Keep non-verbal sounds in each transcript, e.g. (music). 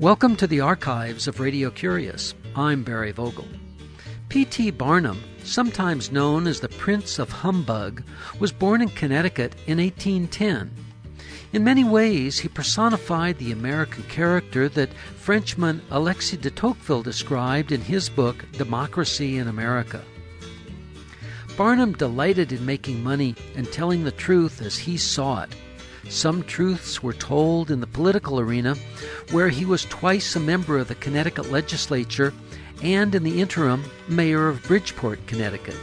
Welcome to the archives of Radio Curious. I'm Barry Vogel. P.T. Barnum, sometimes known as the Prince of Humbug, was born in Connecticut in 1810. In many ways, he personified the American character that Frenchman Alexis de Tocqueville described in his book Democracy in America. Barnum delighted in making money and telling the truth as he saw it. Some truths were told in the political arena, where he was twice a member of the Connecticut legislature and, in the interim, mayor of Bridgeport, Connecticut.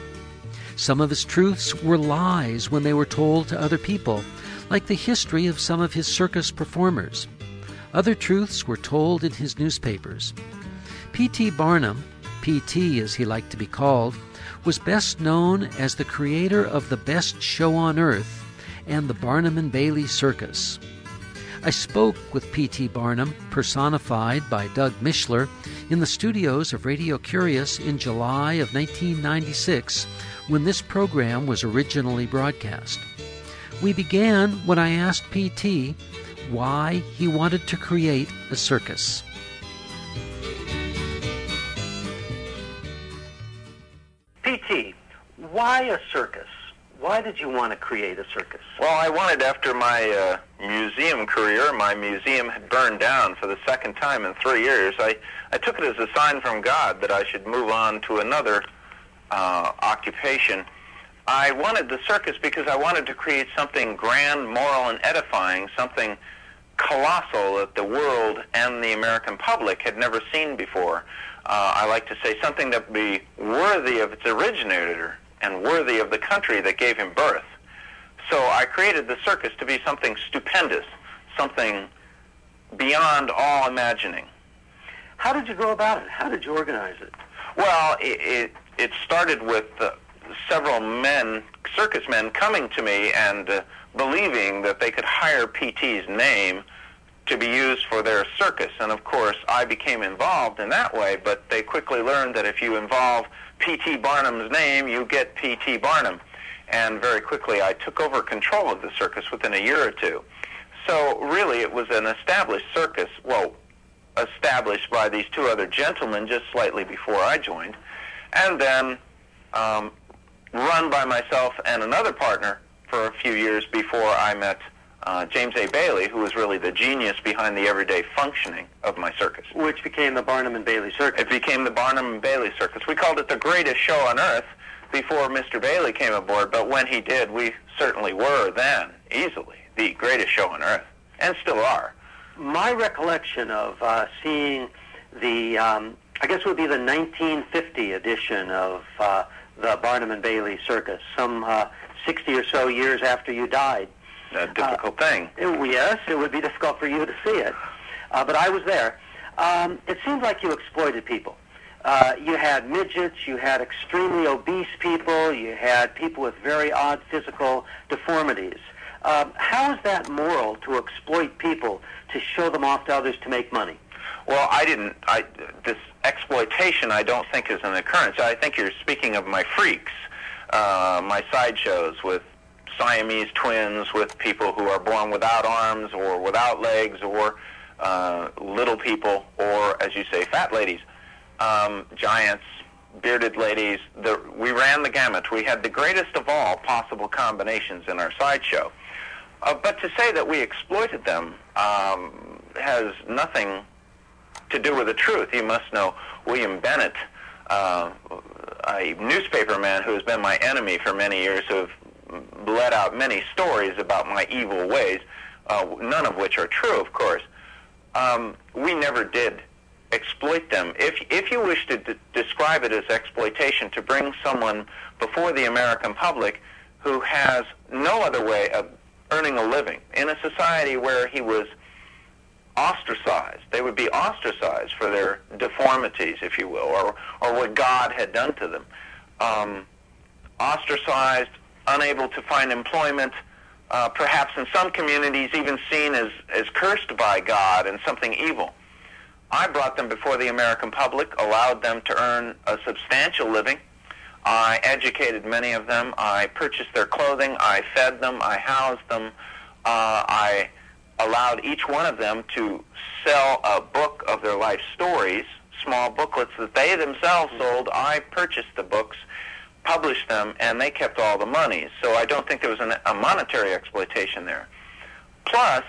Some of his truths were lies when they were told to other people, like the history of some of his circus performers. Other truths were told in his newspapers. P.T. Barnum, P.T. as he liked to be called, was best known as the creator of the best show on earth, and the Barnum and Bailey Circus. I spoke with P.T. Barnum, personified by Doug Mishler, in the studios of Radio Curious in July of 1996 when this program was originally broadcast. We began when I asked P.T. why he wanted to create a circus. Why a circus? Why did you want to create a circus? Well, I wanted after my uh, museum career, my museum had burned down for the second time in three years. I, I took it as a sign from God that I should move on to another uh, occupation. I wanted the circus because I wanted to create something grand, moral, and edifying, something colossal that the world and the American public had never seen before. Uh, I like to say something that would be worthy of its originator and worthy of the country that gave him birth. So I created the circus to be something stupendous, something beyond all imagining. How did you go about it? How did you organize it? Well, it, it, it started with uh, several men, circus men, coming to me and uh, believing that they could hire PT's name to be used for their circus. And of course, I became involved in that way, but they quickly learned that if you involve P.T. Barnum's name, you get P.T. Barnum. And very quickly, I took over control of the circus within a year or two. So really, it was an established circus, well, established by these two other gentlemen just slightly before I joined, and then um, run by myself and another partner for a few years before I met uh, James A. Bailey, who was really the genius behind the everyday functioning of my circus. Which became the Barnum and Bailey Circus. It became the Barnum and Bailey Circus. We called it the greatest show on earth before Mr. Bailey came aboard, but when he did, we certainly were then, easily, the greatest show on earth, and still are. My recollection of uh, seeing the, um, I guess it would be the 1950 edition of uh, the Barnum and Bailey Circus, some uh, 60 or so years after you died a difficult uh, thing. It, yes, it would be difficult for you to see it. Uh, but I was there. Um, it seemed like you exploited people. Uh, you had midgets, you had extremely obese people, you had people with very odd physical deformities. Um, how is that moral to exploit people to show them off to others to make money? Well, I didn't. I, this exploitation, I don't think is an occurrence. I think you're speaking of my freaks, uh, my sideshows with Siamese twins with people who are born without arms or without legs or uh, little people or, as you say, fat ladies, um, giants, bearded ladies. The, we ran the gamut. We had the greatest of all possible combinations in our sideshow. Uh, but to say that we exploited them um, has nothing to do with the truth. You must know William Bennett, uh, a newspaper man who has been my enemy for many years, who let out many stories about my evil ways, uh, none of which are true, of course. Um, we never did exploit them. If, if you wish to d- describe it as exploitation, to bring someone before the American public who has no other way of earning a living in a society where he was ostracized. They would be ostracized for their deformities, if you will, or, or what God had done to them. Um, ostracized, unable to find employment, uh, perhaps in some communities even seen as, as cursed by God and something evil. I brought them before the American public, allowed them to earn a substantial living. I educated many of them. I purchased their clothing. I fed them. I housed them. Uh, I allowed each one of them to sell a book of their life stories, small booklets that they themselves sold. I purchased the books, published them, and they kept all the money. So I don't think there was an, a monetary exploitation there. Plus,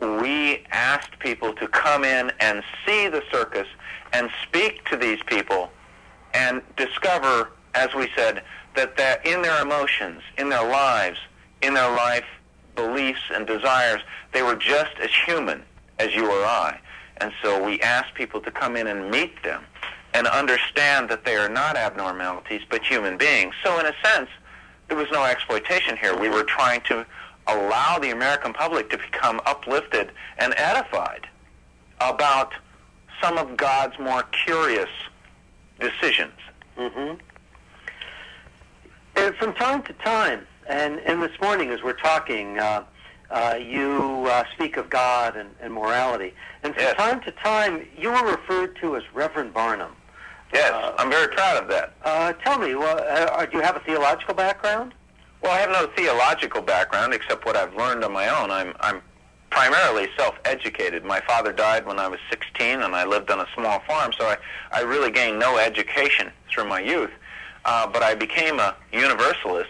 we asked people to come in and see the circus and speak to these people and discover, as we said, that in their emotions, in their lives, in their life beliefs and desires, they were just as human as you or I. And so we asked people to come in and meet them and understand that they are not abnormalities but human beings. So in a sense, there was no exploitation here. We were trying to allow the American public to become uplifted and edified about some of God's more curious decisions. Mm-hmm. And from time to time, and, and this morning as we're talking, uh, uh, you uh, speak of God and, and morality. And from Yes. time to time, you were referred to as Reverend Barnum. Yes, Uh, I'm very proud of that. Uh, tell me, well, uh, do you have a theological background? Well, I have no theological background except what I've learned on my own. I'm, I'm primarily self-educated. My father died when I was 16, and I lived on a small farm, so I, I really gained no education through my youth. Uh, but I became a universalist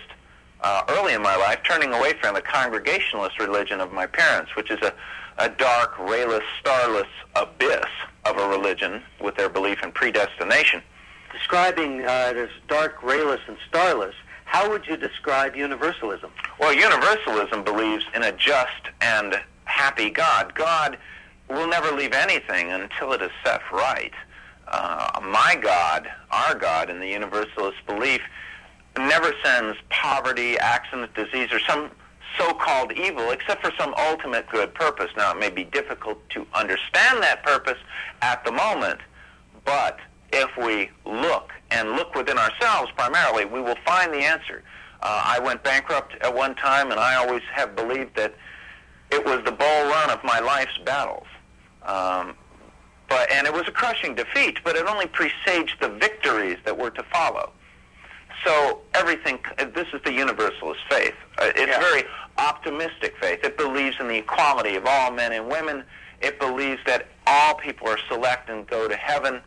uh, early in my life, turning away from the Congregationalist religion of my parents, which is a, a dark, rayless, starless abyss of a religion with their belief in predestination. Describing uh, it as dark, rayless, and starless, how would you describe universalism? Well, universalism believes in a just and happy God. God will never leave anything until it is set right. Uh, my God, our God, in the universalist belief, never sends poverty, accident, disease, or some so-called evil except for some ultimate good purpose. Now, it may be difficult to understand that purpose at the moment, but if we look and look within ourselves primarily, we will find the answer. Uh, I went bankrupt at one time, and I always have believed that it was the bull run of my life's battles. Um, but and it was a crushing defeat, but it only presaged the victories that were to follow. So everything. This is the universalist faith. Uh, it's Yeah. very optimistic faith. It believes in the equality of all men and women. It believes that all people are select and go to heaven.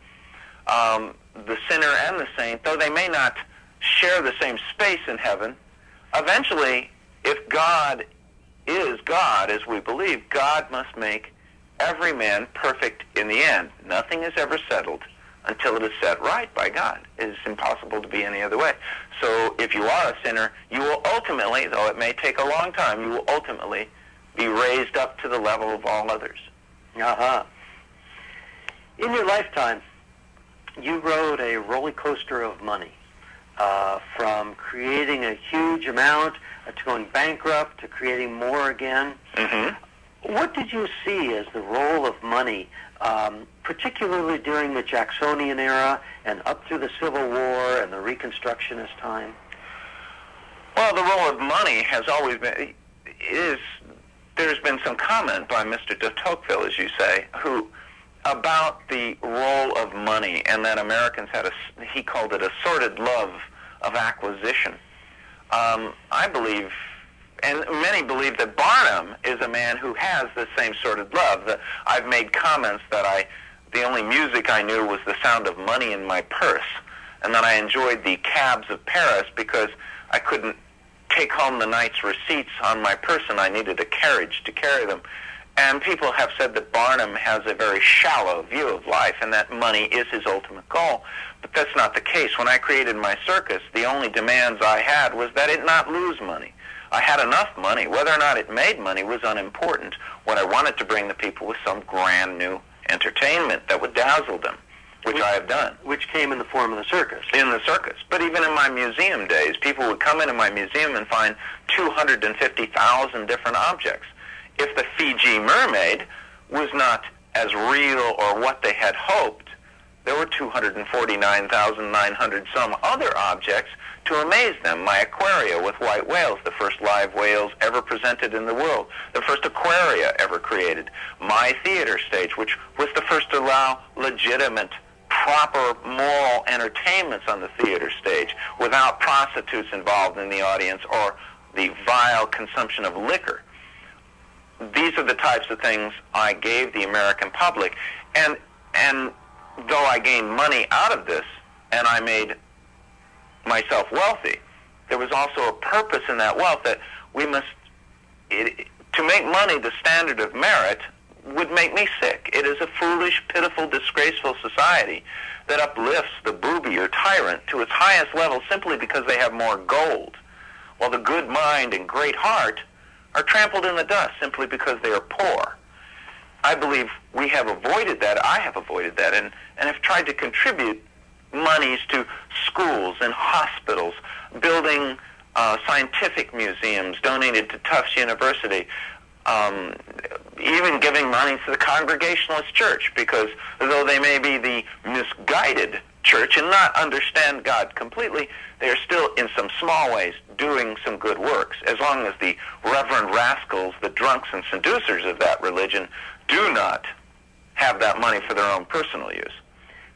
Um, the sinner and the saint, though they may not share the same space in heaven, eventually, if God is God, as we believe, God must make every man perfect in the end. Nothing is ever settled until it is set right by God. It is impossible to be any other way. So if you are a sinner, you will ultimately, though it may take a long time, you will ultimately be raised up to the level of all others. Uh-huh. In your lifetime, you rode a roller coaster of money, uh, from creating a huge amount uh, to going bankrupt to creating more again. hmm What did you see as the role of money, um, particularly during the Jacksonian era and up through the Civil War and the Reconstructionist time? Well, the role of money has always been is. There's been some comment by Mr. de Tocqueville, as you say, who about the role of money and that Americans had a he called it a sordid love of acquisition. Um, I believe, and many believe that Barnum is a man who has the same sordid love. That I've made comments that I the only music I knew was the sound of money in my purse, and that I enjoyed the cabs of Paris because I couldn't take home the night's receipts on my person. I needed a carriage to carry them. And people have said that Barnum has a very shallow view of life and that money is his ultimate goal. But that's not the case. When I created my circus, the only demands I had was that it not lose money. I had enough money. Whether or not it made money was unimportant. What I wanted to bring the people was some grand new entertainment that would dazzle them, which I have done Which came in the form of the circus. in the circus. But even in my museum days, people would come into my museum and find 250,000 different objects. If the Fiji mermaid was not as real or what they had hoped, there were 249,900 some other objects to amaze them. My aquaria with white whales, the first live whales ever presented in the world, the first aquaria ever created. My theater stage, which was the first to allow legitimate proper moral entertainments on the theater stage without prostitutes involved in the audience or the vile consumption of liquor. These are the types of things I gave the American public. And, and though I gained money out of this and I made myself wealthy, there was also a purpose in that wealth that we must, it, to make money the standard of merit would make me sick. It is a foolish, pitiful, disgraceful society that uplifts the booby or tyrant to its highest level simply because they have more gold, while the good mind and great heart are trampled in the dust simply because they are poor. I believe we have avoided that. I have avoided that and, and have tried to contribute monies to schools and hospitals, building uh, scientific museums donated to Tufts University, um, even giving money to the Congregationalist Church, because though they may be the misguided church and not understand God completely, they are still, in some small ways, doing some good works, as long as the reverend rascals, the drunks and seducers of that religion, do not have that money for their own personal use.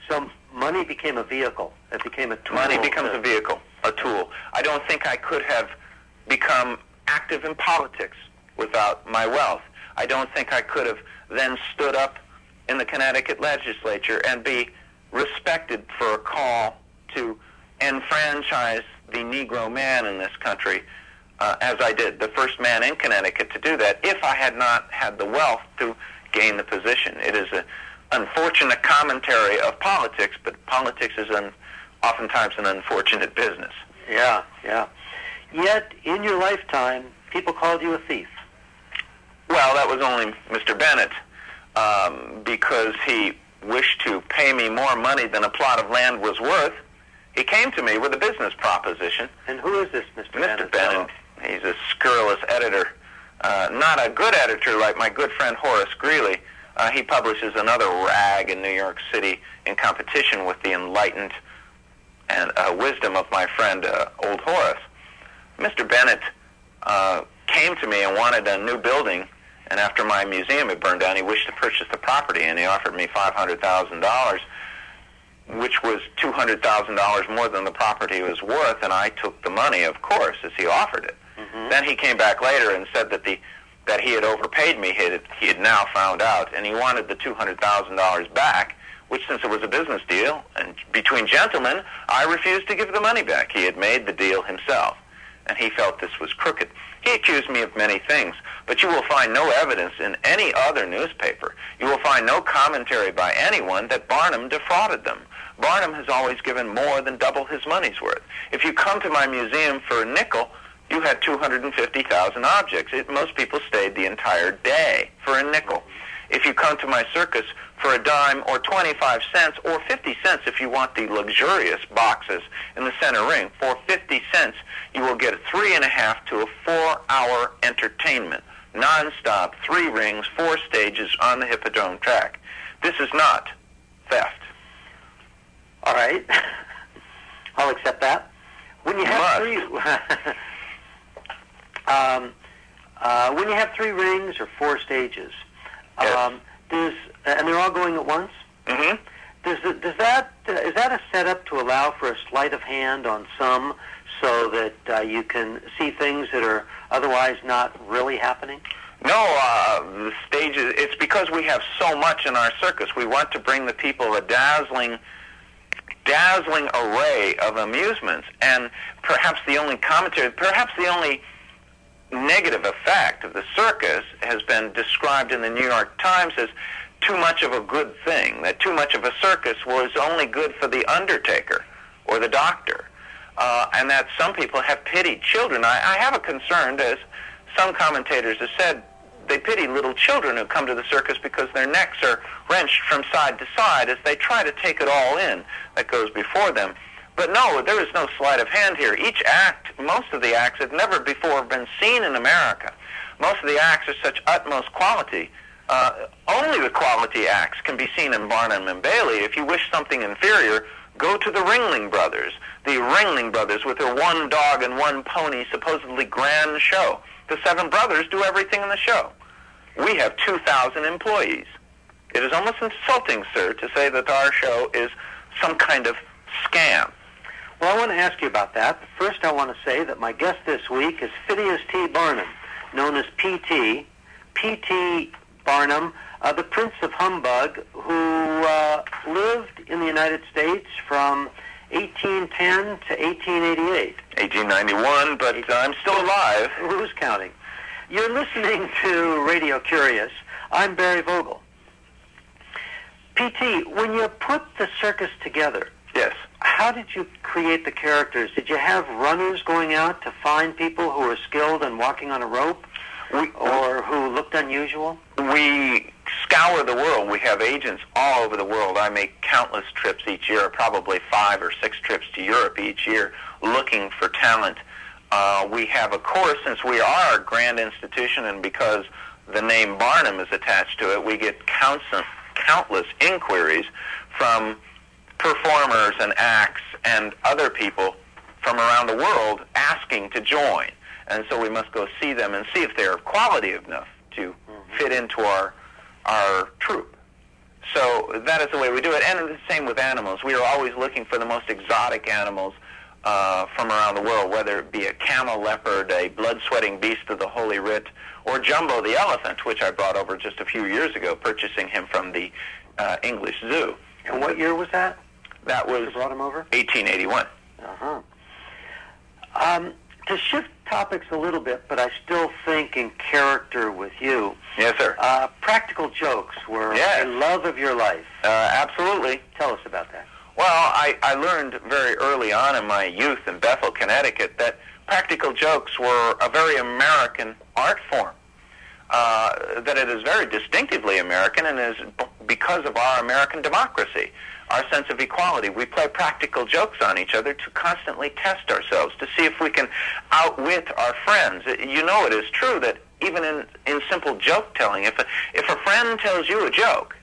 So money became a vehicle. It became a tool. Money becomes to- a vehicle, a tool. I don't think I could have become active in politics without my wealth. I don't think I could have then stood up in the Connecticut legislature and be respected for a call to enfranchise the Negro man in this country uh, as I did, the first man in Connecticut to do that, if I had not had the wealth to gain the position. It is an unfortunate commentary of politics, but politics is an, oftentimes an unfortunate business. Yeah, yeah. Yet, in your lifetime, people called you a thief. Well, that was only Mr. Bennett um, because he wished to pay me more money than a plot of land was worth. He came to me with a business proposition. And who is this Mr. Mr. Bennett? Bennett, he's a scurrilous editor, uh, not a good editor like my good friend Horace Greeley. Uh, he publishes another rag in New York City in competition with the enlightened and uh, wisdom of my friend uh, Old Horace. Mr. Bennett uh, came to me and wanted a new building, and after my museum had burned down, he wished to purchase the property, and he offered me five hundred thousand dollars, which was two hundred thousand dollars more than the property was worth, and I took the money, of course, as he offered it. Mhm. Then he came back later and said that the that he had overpaid me. He had, he had now found out, and he wanted the two hundred thousand dollars back. Which, since it was a business deal and between gentlemen, I refused to give the money back. He had made the deal himself, and he felt this was crooked. He accused me of many things, but you will find no evidence in any other newspaper. You will find no commentary by anyone that Barnum defrauded them. Barnum has always given more than double his money's worth. If you come to my museum for a nickel, you had 250,000 objects. It, most people stayed the entire day for a nickel. If you come to my circus for a dime or 25 cents or 50 cents if you want the luxurious boxes in the center ring, for 50 cents you will get a three and a half to a four hour entertainment, nonstop, three rings, four stages on the Hippodrome track. This is not theft. All right. (laughs) I'll accept that. When you have must. three, (laughs) um, uh, when you have three rings or four stages, Yes. um, does and they're all going at once. Mm-hmm. Does does that uh, is that a setup to allow for a sleight of hand on some, so that uh, you can see things that are otherwise not really happening? No, uh, the stages, it's because we have so much in our circus. We want to bring the people a dazzling, dazzling array of amusements. And perhaps the only commentary, perhaps the only negative effect of the circus has been described in the New York Times as too much of a good thing, that too much of a circus was only good for the undertaker or the doctor. Uh, and that some people have pitied children. I, I have a concern, as some commentators have said, they pity little children who come to the circus because their necks are wrenched from side to side as they try to take it all in that goes before them. But no, there is no sleight of hand here. Each act, most of the acts, had never before been seen in America. Most of the acts are such utmost quality. Uh, only the quality acts can be seen in Barnum and Bailey. If you wish something inferior, go to the Ringling Brothers. The Ringling Brothers with their one dog and one pony supposedly grand show. The seven brothers do everything in the show. We have 2,000 employees. It is almost insulting, sir, to say that our show is some kind of scam. Well, I want to ask you about that. First, I want to say that my guest this week is Phineas T. Barnum, known as P.T. P.T. Barnum, uh, the Prince of Humbug, who uh, lived in the United States from 1810 to 1888. 1891, but I'm still alive. Who's counting? You're listening to Radio Curious. I'm Barry Vogel. PT, when you put the circus together, Yes. How did you create the characters? Did you have runners going out to find people who were skilled in walking on a rope We, or who looked unusual? we scour the world. We have agents all over the world. I make countless trips each year, probably five or six trips to Europe each year, looking for talent. Uh, we have a course, since we are a grand institution and because the name Barnum is attached to it, we get countless, countless inquiries from performers and acts and other people from around the world asking to join. And so we must go see them and see if they're quality enough to fit into our our troupe. So that is the way we do it. And the same with animals. We are always looking for the most exotic animals uh, from around the world, whether it be a camel leopard, a blood-sweating beast of the Holy Writ, or Jumbo the elephant, which I brought over just a few years ago, purchasing him from the uh, English Zoo. And what year was that? That was You brought him over? 1881. Uh-huh. Um, to shift topics a little bit, but I still think in character with you, Yes, sir. uh, practical jokes were Yes. a love of your life. Uh, absolutely. Tell us about that. Well, I, I learned very early on in my youth in Bethel, Connecticut, that practical jokes were a very American art form. Uh, that it is very distinctively American and is b- because of our American democracy, our sense of equality. We play practical jokes on each other to constantly test ourselves, to see if we can outwit our friends. You know it is true that even in, in simple joke telling, if a, if a friend tells you a joke,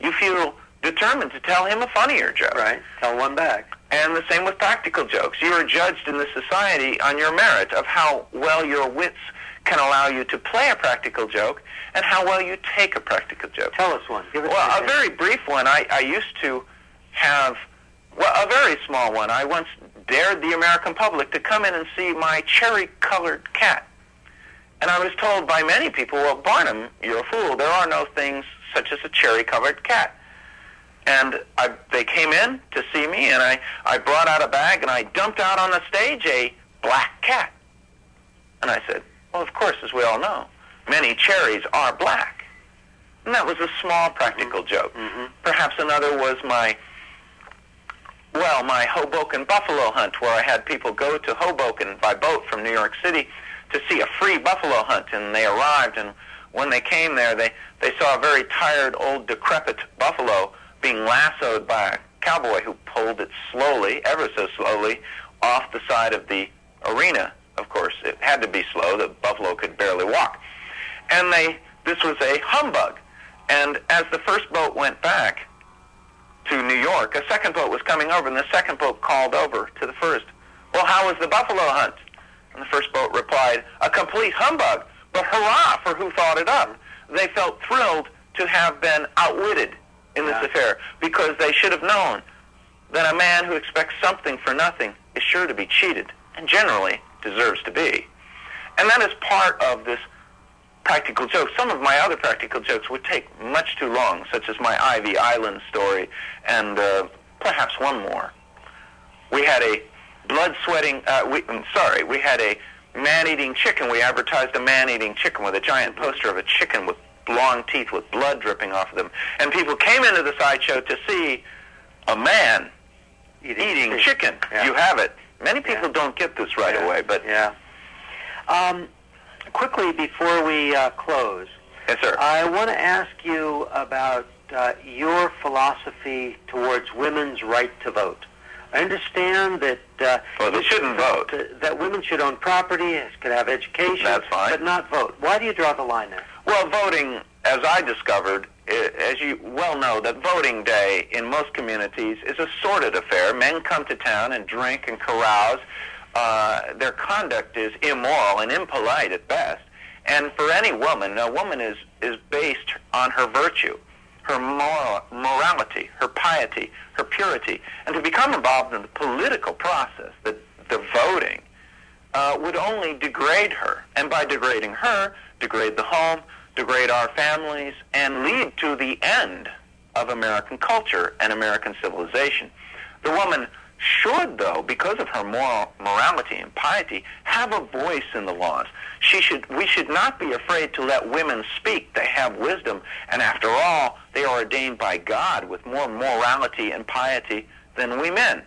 you feel determined to tell him a funnier joke. Right. Tell one back. And the same with practical jokes. You are judged in this society on your merit of how well your wits can allow you to play a practical joke and how well you take a practical joke. Tell us one. Well, a very brief one. I, I used to have, well, a very small one. I once dared the American public to come in and see my cherry-colored cat. And I was told by many people, well, Barnum, you're a fool. There are no things such as a cherry-colored cat. And I, they came in to see me, and I, I brought out a bag, and I dumped out on the stage a black cat. And I said, well, of course, as we all know, many cherries are black. And that was a small practical joke. Mhm. Perhaps another was my, well, my Hoboken buffalo hunt, where I had people go to Hoboken by boat from New York City to see a free buffalo hunt. And they arrived, and when they came there, they, they saw a very tired, old, decrepit buffalo being lassoed by a cowboy who pulled it slowly, ever so slowly, off the side of the arena. Of course, it had to be slow. The buffalo could barely walk. And they, this was a humbug. And as the first boat went back to New York, a second boat was coming over, and the second boat called over to the first. Well, how was the buffalo hunt? And the first boat replied, a complete humbug, but hurrah for who thought it up. They felt thrilled to have been outwitted in this Yeah. affair because they should have known that a man who expects something for nothing is sure to be cheated, and generally deserves to be. And that is part of this practical joke. Some of my other practical jokes would take much too long, such as my Ivy Island story, and uh, perhaps one more. We had a blood-sweating, uh, we, I'm sorry, we had a man-eating chicken. We advertised a man-eating chicken with a giant poster of a chicken with long teeth with blood dripping off of them. And people came into the sideshow to see a man eating steak. chicken. Yeah. You have it. Many people Yeah. don't get this right Yeah. away, but Yeah. Um, quickly before we uh, close, yes, sir. I want to ask you about uh, your philosophy towards women's right to vote. I understand that uh, Well, they shouldn't vote. that- women should own property, could have education, That's fine. but not vote. Why do you draw the line there? Well, voting, as I discovered, as you well know, that voting day in most communities is a sordid affair. Men come to town and drink and carouse. Uh, their conduct is immoral and impolite at best. And for any woman, a woman is, is based on her virtue. her moral, morality, her piety, her purity, and to become involved in the political process, the, the voting, uh, would only degrade her. And by degrading her, degrade the home, degrade our families, and lead to the end of American culture and American civilization. The woman should, though, because of her moral morality and piety, have a voice in the laws. She should, we should not be afraid to let women speak. They have wisdom, and after all, they are ordained by God with more morality and piety than we men.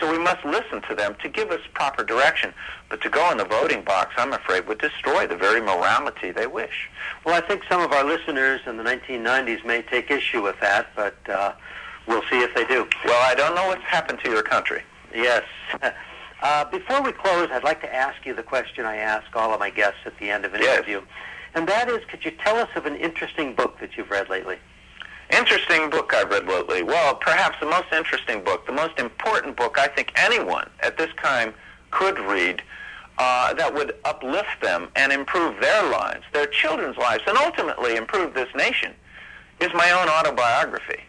So we must listen to them to give us proper direction. But to go in the voting box, I'm afraid, would destroy the very morality they wish. Well, I think some of our listeners in the 1990s may take issue with that, but uh, we'll see if they do. Well, I don't know what's happened to your country. Yes. (laughs) Uh, before we close, I'd like to ask you the question I ask all of my guests at the end of an Yes. interview. And that is, could you tell us of an interesting book that you've read lately? Interesting book I've read lately. Well, perhaps the most interesting book, the most important book I think anyone at this time could read uh, that would uplift them and improve their lives, their children's lives, and ultimately improve this nation is my own autobiography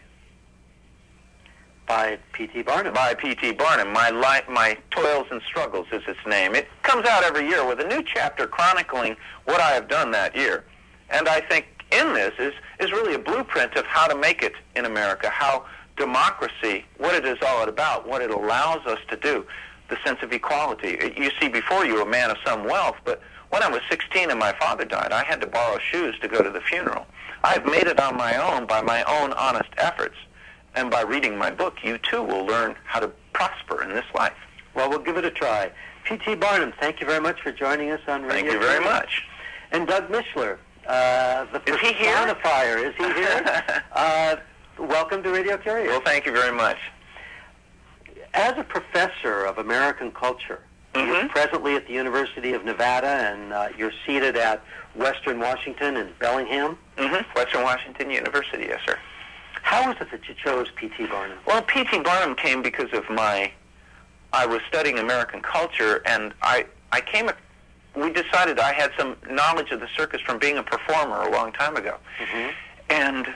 By P.T. Barnum. by P.T. Barnum. My life, my toils and struggles is its name. It comes out every year with a new chapter chronicling what I have done that year, and I think in this is is really a blueprint of how to make it in America, how democracy, what it is all about, what it allows us to do, the sense of equality. You see, before you were a man of some wealth, but when I was 16 and my father died, I had to borrow shoes to go to the funeral. I've made it on my own by my own honest efforts. And by reading my book, you too will learn how to prosper in this life. Well, we'll give it a try. P.T. Barnum, thank you very much for joining us on Radio Thank you very much. And Doug Mishler, uh, the Is he here? Is he here? (laughs) uh, welcome to Radio Curious. Well, thank you very much. As a professor of American culture, Mhm. you're presently at the University of Nevada, and uh, you're seated at Western Washington in Bellingham. hmm Western Washington University, yes, sir. How is it that you chose P.T. Barnum? Well, P.T. Barnum came because of my. I was studying American culture, and I I came. We decided I had some knowledge of the circus from being a performer a long time ago, Mhm. and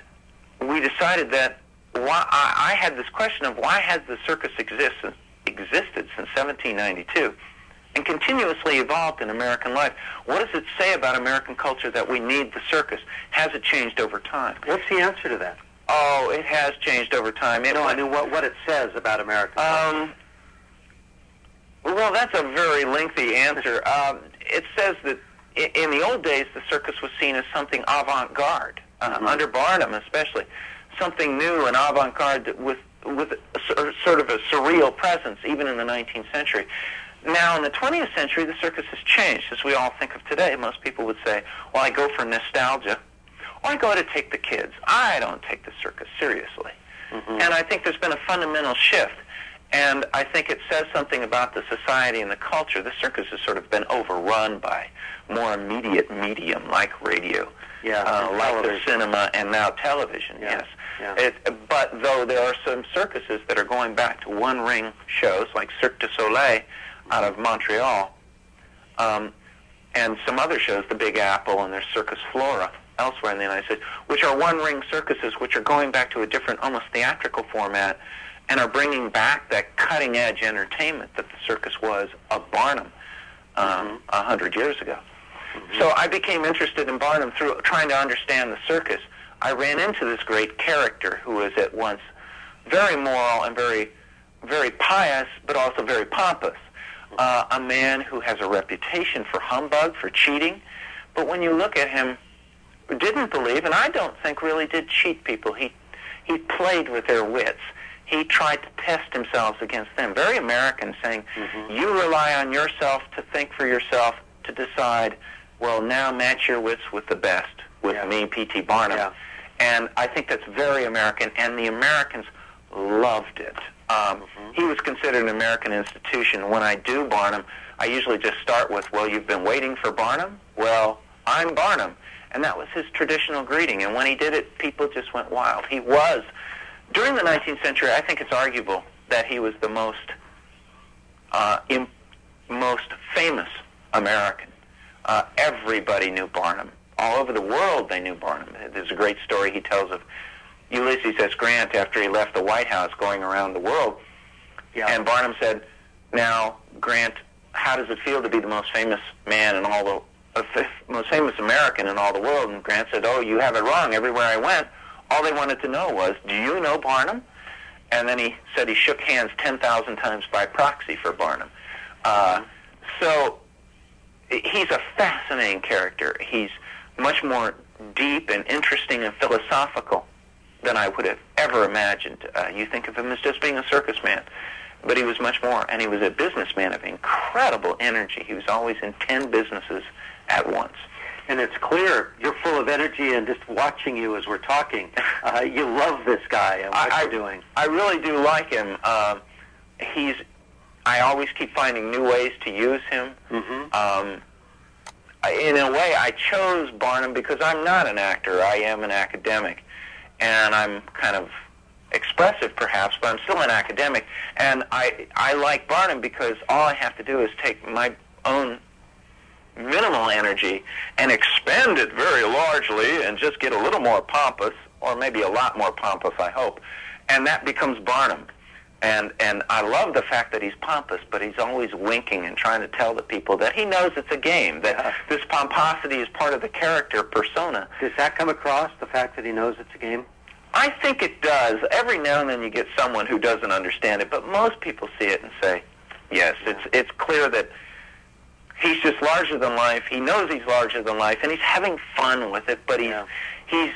we decided that why I, I had this question of why has the circus exist, existed since 1792 and continuously evolved in American life? What does it say about American culture that we need the circus? Has it changed over time? What's the answer to that? Oh, it has changed over time. It No, I mean what, what it says about American um, well, that's a very lengthy answer. Um, it says that in the old days, the circus was seen as something avant-garde, uh, Mhm. under Barnum especially, something new and avant-garde with with a, sort of a surreal presence, even in the 19th century. Now, in the 20th century, the circus has changed, as we all think of today. Most people would say, "Well, I go for nostalgia, I go to take the kids. I don't take the circus seriously." Mhm. And I think there's been a fundamental shift. And I think it says something about the society and the culture. The circus has sort of been overrun by more immediate medium like radio, yeah, uh, like the cinema, and now television. Yeah, Yes. yeah. It, but though there are some circuses that are going back to one-ring shows like Cirque du Soleil out of Montreal, um, and some other shows, the Big Apple and their Circus Flora elsewhere in the United States, which are one-ring circuses, which are going back to a different, almost theatrical format, and are bringing back that cutting-edge entertainment that the circus was of Barnum um, a hundred years ago. So I became interested in Barnum through trying to understand the circus. I ran into this great character who was at once very moral and very, very pious, but also very pompous. Uh, a man who has a reputation for humbug, for cheating, but when you look at him, didn't believe, and I don't think really did cheat people. He he played with their wits. He tried to test himself against them. Very American, saying, Mhm. "You rely on yourself to think for yourself to decide. Well, now match your wits with the best, with Yeah. me, P.T. Barnum." Yeah. And I think that's very American, and the Americans loved it. Um, Mhm. He was considered an American institution. When I do Barnum, I usually just start with, "Well, you've been waiting for Barnum. Well, I'm Barnum," and that was his traditional greeting. And when he did it, people just went wild. He was during the 19th century. I think it's arguable that he was the most uh, im- most famous American. Uh, everybody knew Barnum. All over the world, they knew Barnum. There's a great story he tells of Ulysses S. Grant after he left the White House going around the world. Yeah. And Barnum said, now, Grant, how does it feel to be the most famous man in all the, most famous American in all the world? And Grant said, oh, you have it wrong. Everywhere I went, all they wanted to know was, do you know Barnum? And then he said he shook hands 10,000 times by proxy for Barnum. Uh, so he's a fascinating character. He's much more deep and interesting and philosophical than I would have ever imagined. Uh, you think of him as just being a circus man, but he was much more, and he was a businessman of incredible energy. He was always in 10 businesses at once. And it's clear you're full of energy, and just watching you as we're talking, (laughs) uh, you love this guy and what I, you're doing. I really do like him. Um, he's. I always keep finding new ways to use him. Mm-hmm. Um, in a way, I chose Barnum because I'm not an actor. I am an academic, and I'm kind of expressive, perhaps, but I'm still an academic. And I I like Barnum because all I have to do is take my own minimal energy and expend it very largely, and just get a little more pompous, or maybe a lot more pompous, I hope, and that becomes Barnum. And and I love the fact that he's pompous, but he's always winking and trying to tell the people that he knows it's a game. That Yeah. this pomposity is part of the character persona. Does that come across, the fact that he knows it's a game? I think it does. Every now and then you get someone who doesn't understand it, but most people see it and say, "Yes, it's it's clear that he's just larger than life. He knows he's larger than life, and he's having fun with it. But he's Yeah. he's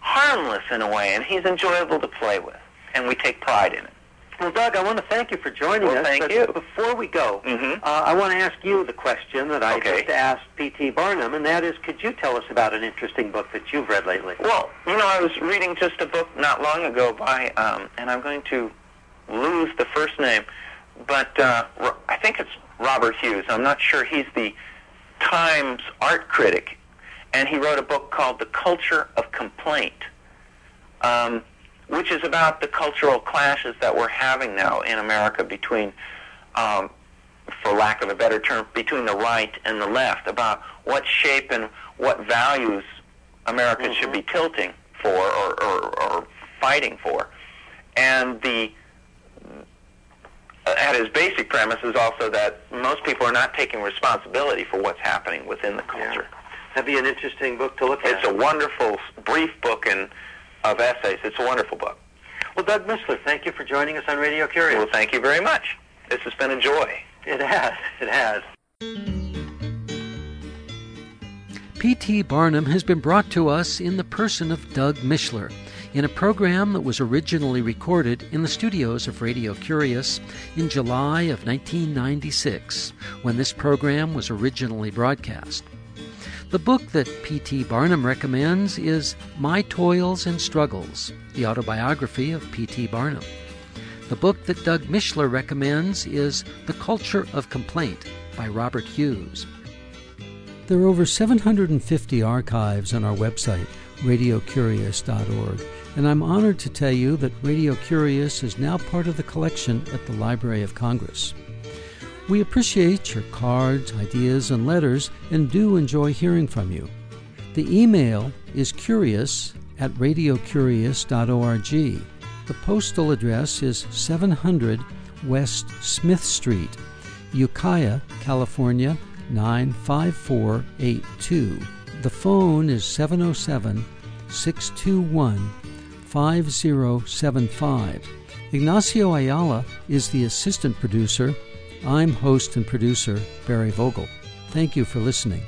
harmless in a way, and he's enjoyable to play with, and we take pride in it." Well, Doug, I want to thank you for joining Well, us. thank you. Before we go, Mhm. uh, I want to ask you the question that I Okay. just asked P.T. Barnum, and that is, could you tell us about an interesting book that you've read lately? Well, you know, I was reading just a book not long ago by, um, and I'm going to lose the first name, but uh, I think it's Robert Hughes. I'm not sure. He's the Times art critic, and he wrote a book called The Culture of Complaint, um, which is about the cultural clashes that we're having now in America between um, for lack of a better term, between the right and the left about what shape and what values Americans should be tilting for or, or, or fighting for. And the at his basic premise is also that most people are not taking responsibility for what's happening within the culture. That'd be an interesting book to look at. It's a wonderful brief book and of essays. It's a wonderful book. well, Doug Mishler, thank you for joining us on Radio Curious. Well, thank you very much. This has been a joy. It has. It has. P.T. Barnum has been brought to us in the person of Doug Mishler in a program that was originally recorded in the studios of Radio Curious in July of 1996, when this program was originally broadcast. The book that P.T. Barnum recommends is My Toils and Struggles, the autobiography of P.T. Barnum. The book that Doug Mishler recommends is The Culture of Complaint by Robert Hughes. There are over 750 archives on our website, radiocurious.org, and I'm honored to tell you that Radio Curious is now part of the collection at the Library of Congress. We appreciate your cards, ideas, and letters and do enjoy hearing from you. The email is curious at radiocurious.org. The postal address is 700 West Smith Street, Ukiah, California 95482. The phone is 707 621 5075. Ignacio Ayala is the assistant producer. I'm host and producer Barry Vogel. Thank you for listening.